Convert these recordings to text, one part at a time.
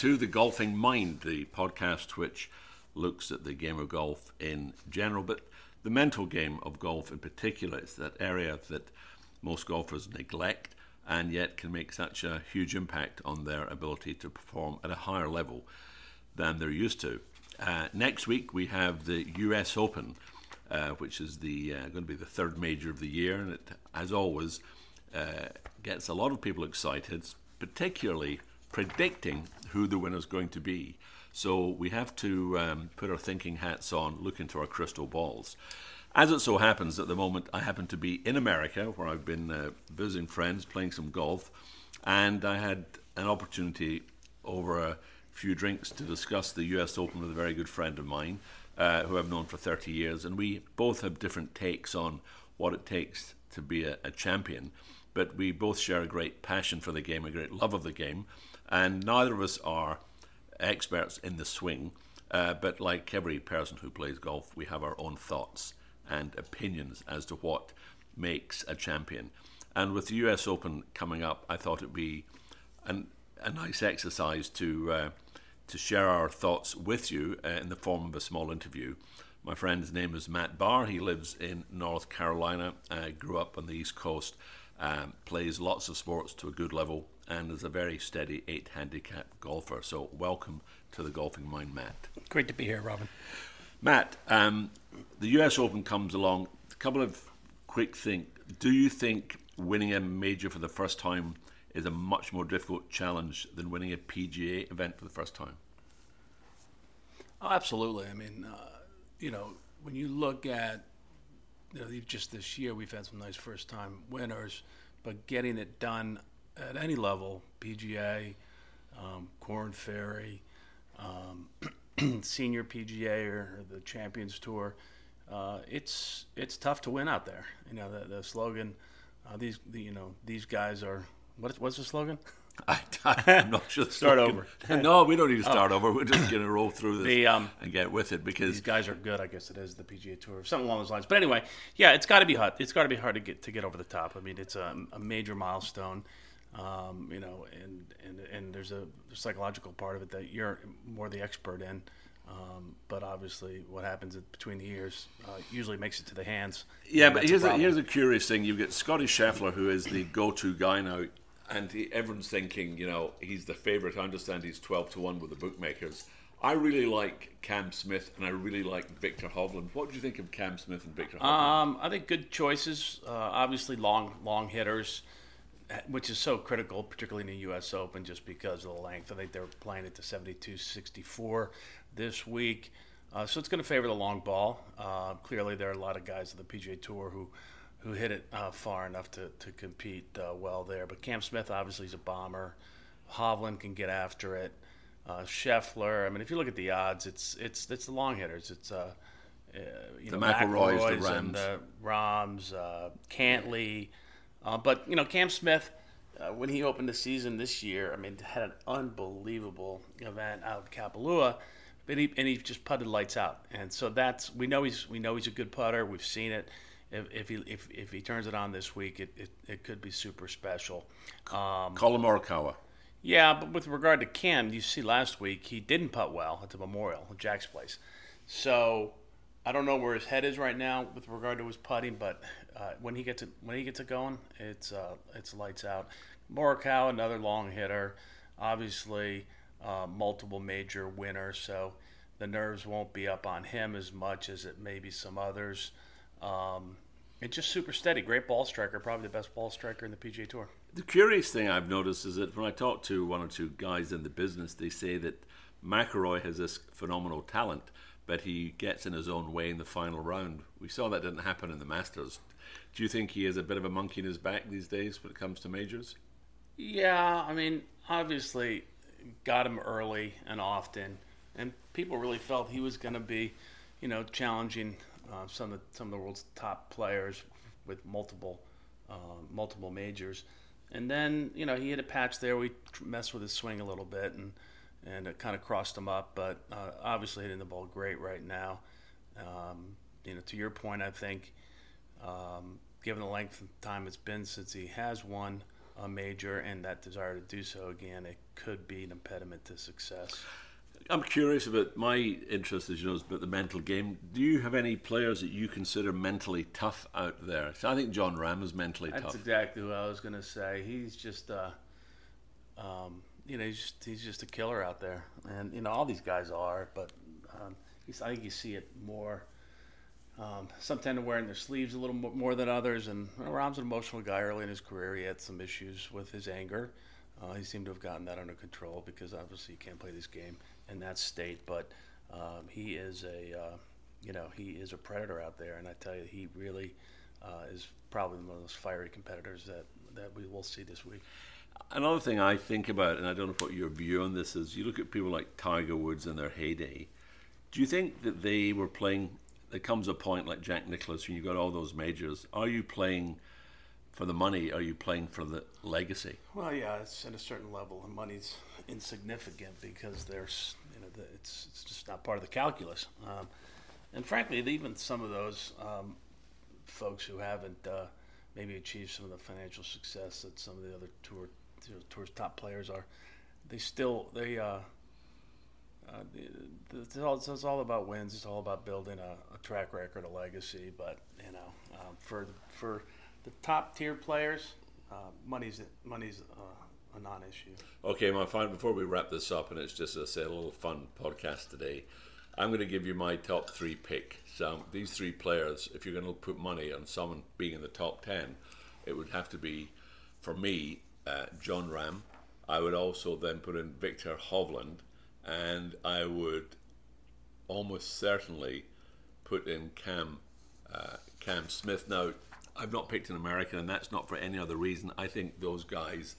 to the Golfing Mind, the podcast which looks at the game of golf in general, but the mental game of golf in particular. It's that area that most golfers neglect and yet can make such a huge impact on their ability to perform at a higher level than they're used to. Uh, next week we have the US Open, uh, which is the uh, going to be the third major of the year, and it, as always, uh, gets a lot of people excited, particularly predicting who the winner is going to be. So we have to um, put our thinking hats on, look into our crystal balls. As it so happens, at the moment, I happen to be in America, where I've been uh, visiting friends, playing some golf, and I had an opportunity over a few drinks to discuss the US Open with a very good friend of mine, uh, who I've known for 30 years, and we both have different takes on what it takes to be a, a champion. But we both share a great passion for the game, a great love of the game, and neither of us are experts in the swing. Uh, but like every person who plays golf, we have our own thoughts and opinions as to what makes a champion. And with the US Open coming up, I thought it'd be an, a nice exercise to uh, to share our thoughts with you uh, in the form of a small interview. My friend's name is Matt Barr. He lives in North Carolina. Uh, grew up on the East Coast. Um, plays lots of sports to a good level and is a very steady eight handicap golfer. So, welcome to the Golfing Mind, Matt. Great to be here, Robin. Matt, um, the US Open comes along. A couple of quick things. Do you think winning a major for the first time is a much more difficult challenge than winning a PGA event for the first time? Oh, absolutely. I mean, uh, you know, when you look at you know, just this year, we've had some nice first time winners, but getting it done at any level, PGA, um, Korn Ferry, um, senior PGA or, the Champions Tour, uh, it's it's tough to win out there. You know the, the slogan, uh, these the, you know these guys are what, what's the slogan? I, am not sure. start over. no, we don't need to start oh. over. We're just going to roll through this the, um, and get with it because these guys are good. I guess it is the PGA Tour, something along those lines. But anyway, yeah, it's got to be hard. It's got to be hard to get to get over the top. I mean, it's a, a major milestone. Um, you know, and, and and there's a psychological part of it that you're more the expert in. Um, but obviously, what happens between the ears uh, usually makes it to the hands. Yeah, but here's a, a, here's a curious thing: you get Scottie Scheffler, who is the go-to guy now, and he, everyone's thinking, you know, he's the favorite. I understand he's twelve to one with the bookmakers. I really like Cam Smith, and I really like Viktor Hovland. What do you think of Cam Smith and Viktor Hovland? Um, I think good choices. Uh, obviously, long long hitters which is so critical, particularly in the U.S. Open, just because of the length. I think they're playing it to 72-64 this week, uh, so it's going to favor the long ball. Uh, clearly, there are a lot of guys on the PGA Tour who who hit it uh, far enough to to compete uh, well there. But Cam Smith obviously is a bomber. Hovland can get after it. Uh, Scheffler. I mean, if you look at the odds, it's it's it's the long hitters. It's uh, you the know, McIlroys, the and the Rahms, Cantlay. Uh, but you know, Cam Smith, uh, when he opened the season this year, I mean, had an unbelievable event out of Kapalua, but he and he just putted lights out. And so that's we know he's we know he's a good putter. We've seen it. If, if he if, if he turns it on this week, it, it, it could be super special. Um, Collin Morikawa. Yeah, but with regard to Cam, you see last week he didn't putt well at the Memorial, at Jack's place. So I don't know where his head is right now with regard to his putting, but uh, when he gets it when he gets it going, it's uh, it's lights out. Morikawa, another long hitter, obviously uh, multiple major winner, so the nerves won't be up on him as much as it may be some others. Um, it's just super steady, great ball striker, probably the best ball striker in the PGA Tour. The curious thing I've noticed is that when I talk to one or two guys in the business, they say that McIlroy has this phenomenal talent, but he gets in his own way in the final round. We saw that didn't happen in the Masters. Do you think he has a bit of a monkey in his back these days when it comes to majors? Yeah, I mean, obviously, got him early and often, and people really felt he was going to be, you know, challenging uh, some of the, some of the world's top players with multiple uh, multiple majors. And then, you know, he hit a patch there. We messed with his swing a little bit, and and it kind of crossed him up. But uh, obviously, hitting the ball great right now. Um, you know, to your point, I think um, given the length of time it's been since he has won a major and that desire to do so again, it could be an impediment to success. I'm curious about my interest, as you know, is about the mental game. Do you have any players that you consider mentally tough out there? So I think Jon Rahm is mentally That's tough. That's exactly what I was going to say. He's just, uh, um, you know, he's just, he's just a killer out there, and you know all these guys are. But um, I think you see it more. Um, some tend to wear in their sleeves a little more, than others, and you know, Rahm's an emotional guy. Early in his career, he had some issues with his anger. Uh, he seemed to have gotten that under control because obviously he can't play this game in that state. But um, he is a, uh, you know, he is a predator out there, and I tell you, he really uh, is probably one of those fiery competitors that that we will see this week. Another thing I think about, and I don't know what your view on this is, you look at people like Tiger Woods in their heyday. Do you think that they were playing? There comes a point like Jack Nicklaus when you got all those majors. Are you playing for the money? Are you playing for the legacy? Well, yeah, it's at a certain level, and money's insignificant because there's, you know, it's it's just not part of the calculus. Um, and frankly, even some of those um, folks who haven't uh, maybe achieved some of the financial success that some of the other tour tour's top players are, they still they. Uh, uh, it's, all, it's all about wins. It's all about building a, a track record, a legacy. But you know, um, for for the top tier players, uh, money's money's uh, a non-issue. Okay, my fine. Before we wrap this up, and it's just a, say, a little fun podcast today, I'm going to give you my top three pick. So these three players, if you're going to put money on someone being in the top ten, it would have to be, for me, uh, Jon Rahm. I would also then put in Viktor Hovland, and I would almost certainly put in Cam uh, Cam Smith. Now, I've not picked an American, and that's not for any other reason. I think those guys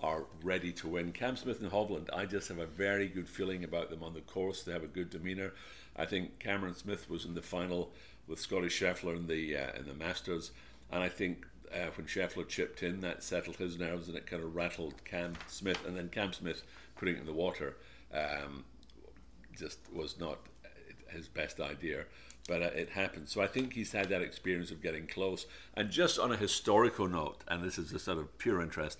are ready to win. Cam Smith and Hovland, I just have a very good feeling about them on the course. They have a good demeanour. I think Cameron Smith was in the final with Scottie Scheffler in the uh, in the Masters, and I think uh, when Scheffler chipped in, that settled his nerves and it kind of rattled Cam Smith. And then Cam Smith putting it in the water um, just was not his best idea but uh, it happened. So I think he's had that experience of getting close. And just on a historical note, and this is a sort of pure interest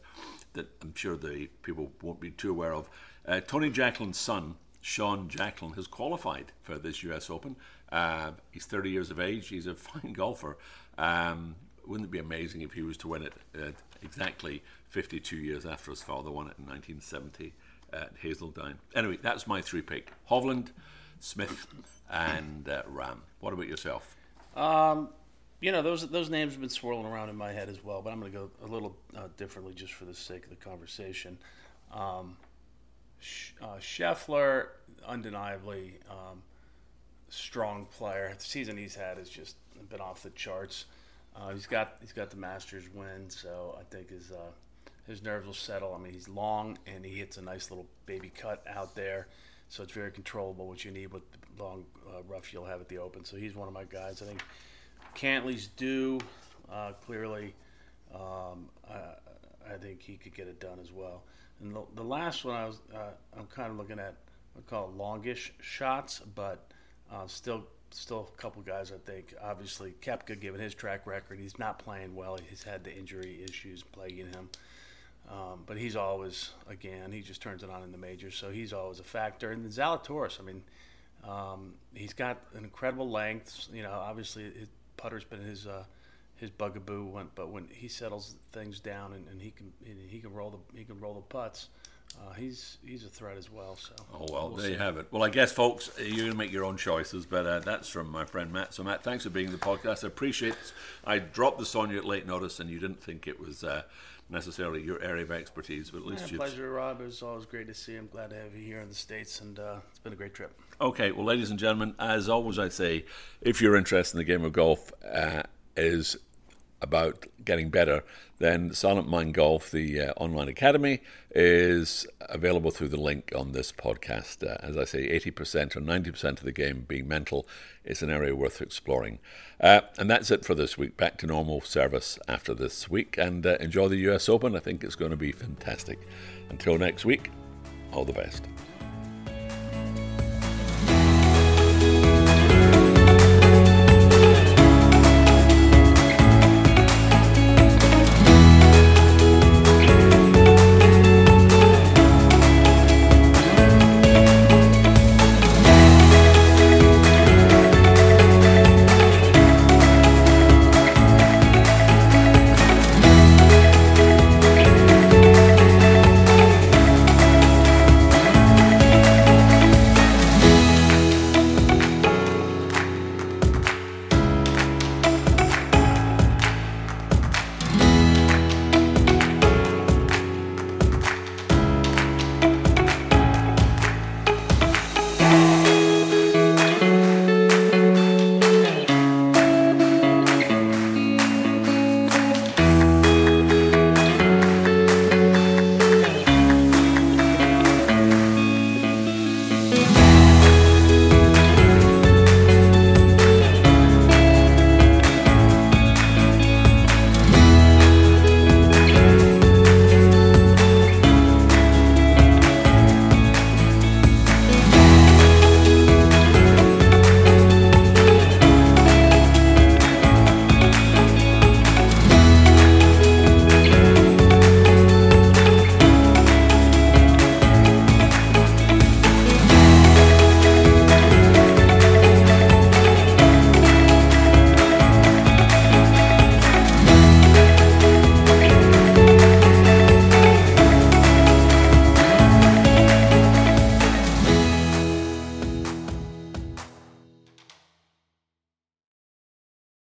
that I'm sure the people won't be too aware of, uh, Tony Jacklin's son, Sean Jacklin, has qualified for this U.S. Open. Uh, he's 30 years of age. He's a fine golfer. Um, wouldn't it be amazing if he was to win it exactly 52 years after his father won it in 1970 at Hazeltine? Anyway, that's my three pick: Hovland, Smith, and uh, Rahm. What about yourself? Um, you know, those those names have been swirling around in my head as well, but I'm going to go a little uh, differently just for the sake of the conversation. Um, uh, Scheffler, undeniably um, strong player. The season he's had has just been off the charts. Uh, he's got he's got the Masters win, so I think his uh, his nerves will settle. I mean, he's long and he hits a nice little baby cut out there, so it's very controllable. What you need with the long uh, rough you'll have at the Open. So he's one of my guys. I think Cantlay's due uh, clearly. Um, I, I think he could get it done as well. And the, the last one I was uh, I'm kind of looking at I call longish shots, but uh, still still a couple guys I think. Obviously, Koepka, given his track record, he's not playing well. He's had the injury issues plaguing him. Um, but he's always, again, he just turns it on in the majors, so he's always a factor. And then Zalatoris, I mean, um, he's got an incredible length. You know, obviously, his putter's been his uh, his bugaboo, when, but when he settles things down and, and he can he can roll the he can roll the putts. Uh, he's he's a threat as well. So. Oh well, we'll there see. you have it. Well, I guess, folks, you're going to make your own choices, but uh, that's from my friend Matt. So, Matt, thanks for being in the podcast. I appreciate. It. I dropped this on you at late notice, and you didn't think it was uh, necessarily your area of expertise, but at least yeah, you. Pleasure, Rob. It was always great to see you. I'm glad to have you here in the states, and uh, it's been a great trip. Okay, well, ladies and gentlemen, as always, I say, if you're interested in the game of golf, uh, is about getting better, then Silent Mind Golf, the uh, online academy, is available through the link on this podcast. Uh, as I say, 80% or 90% of the game being mental is an area worth exploring. Uh, and that's it for this week. Back to normal service after this week. And uh, enjoy the US Open. I think it's going to be fantastic. Until next week, all the best.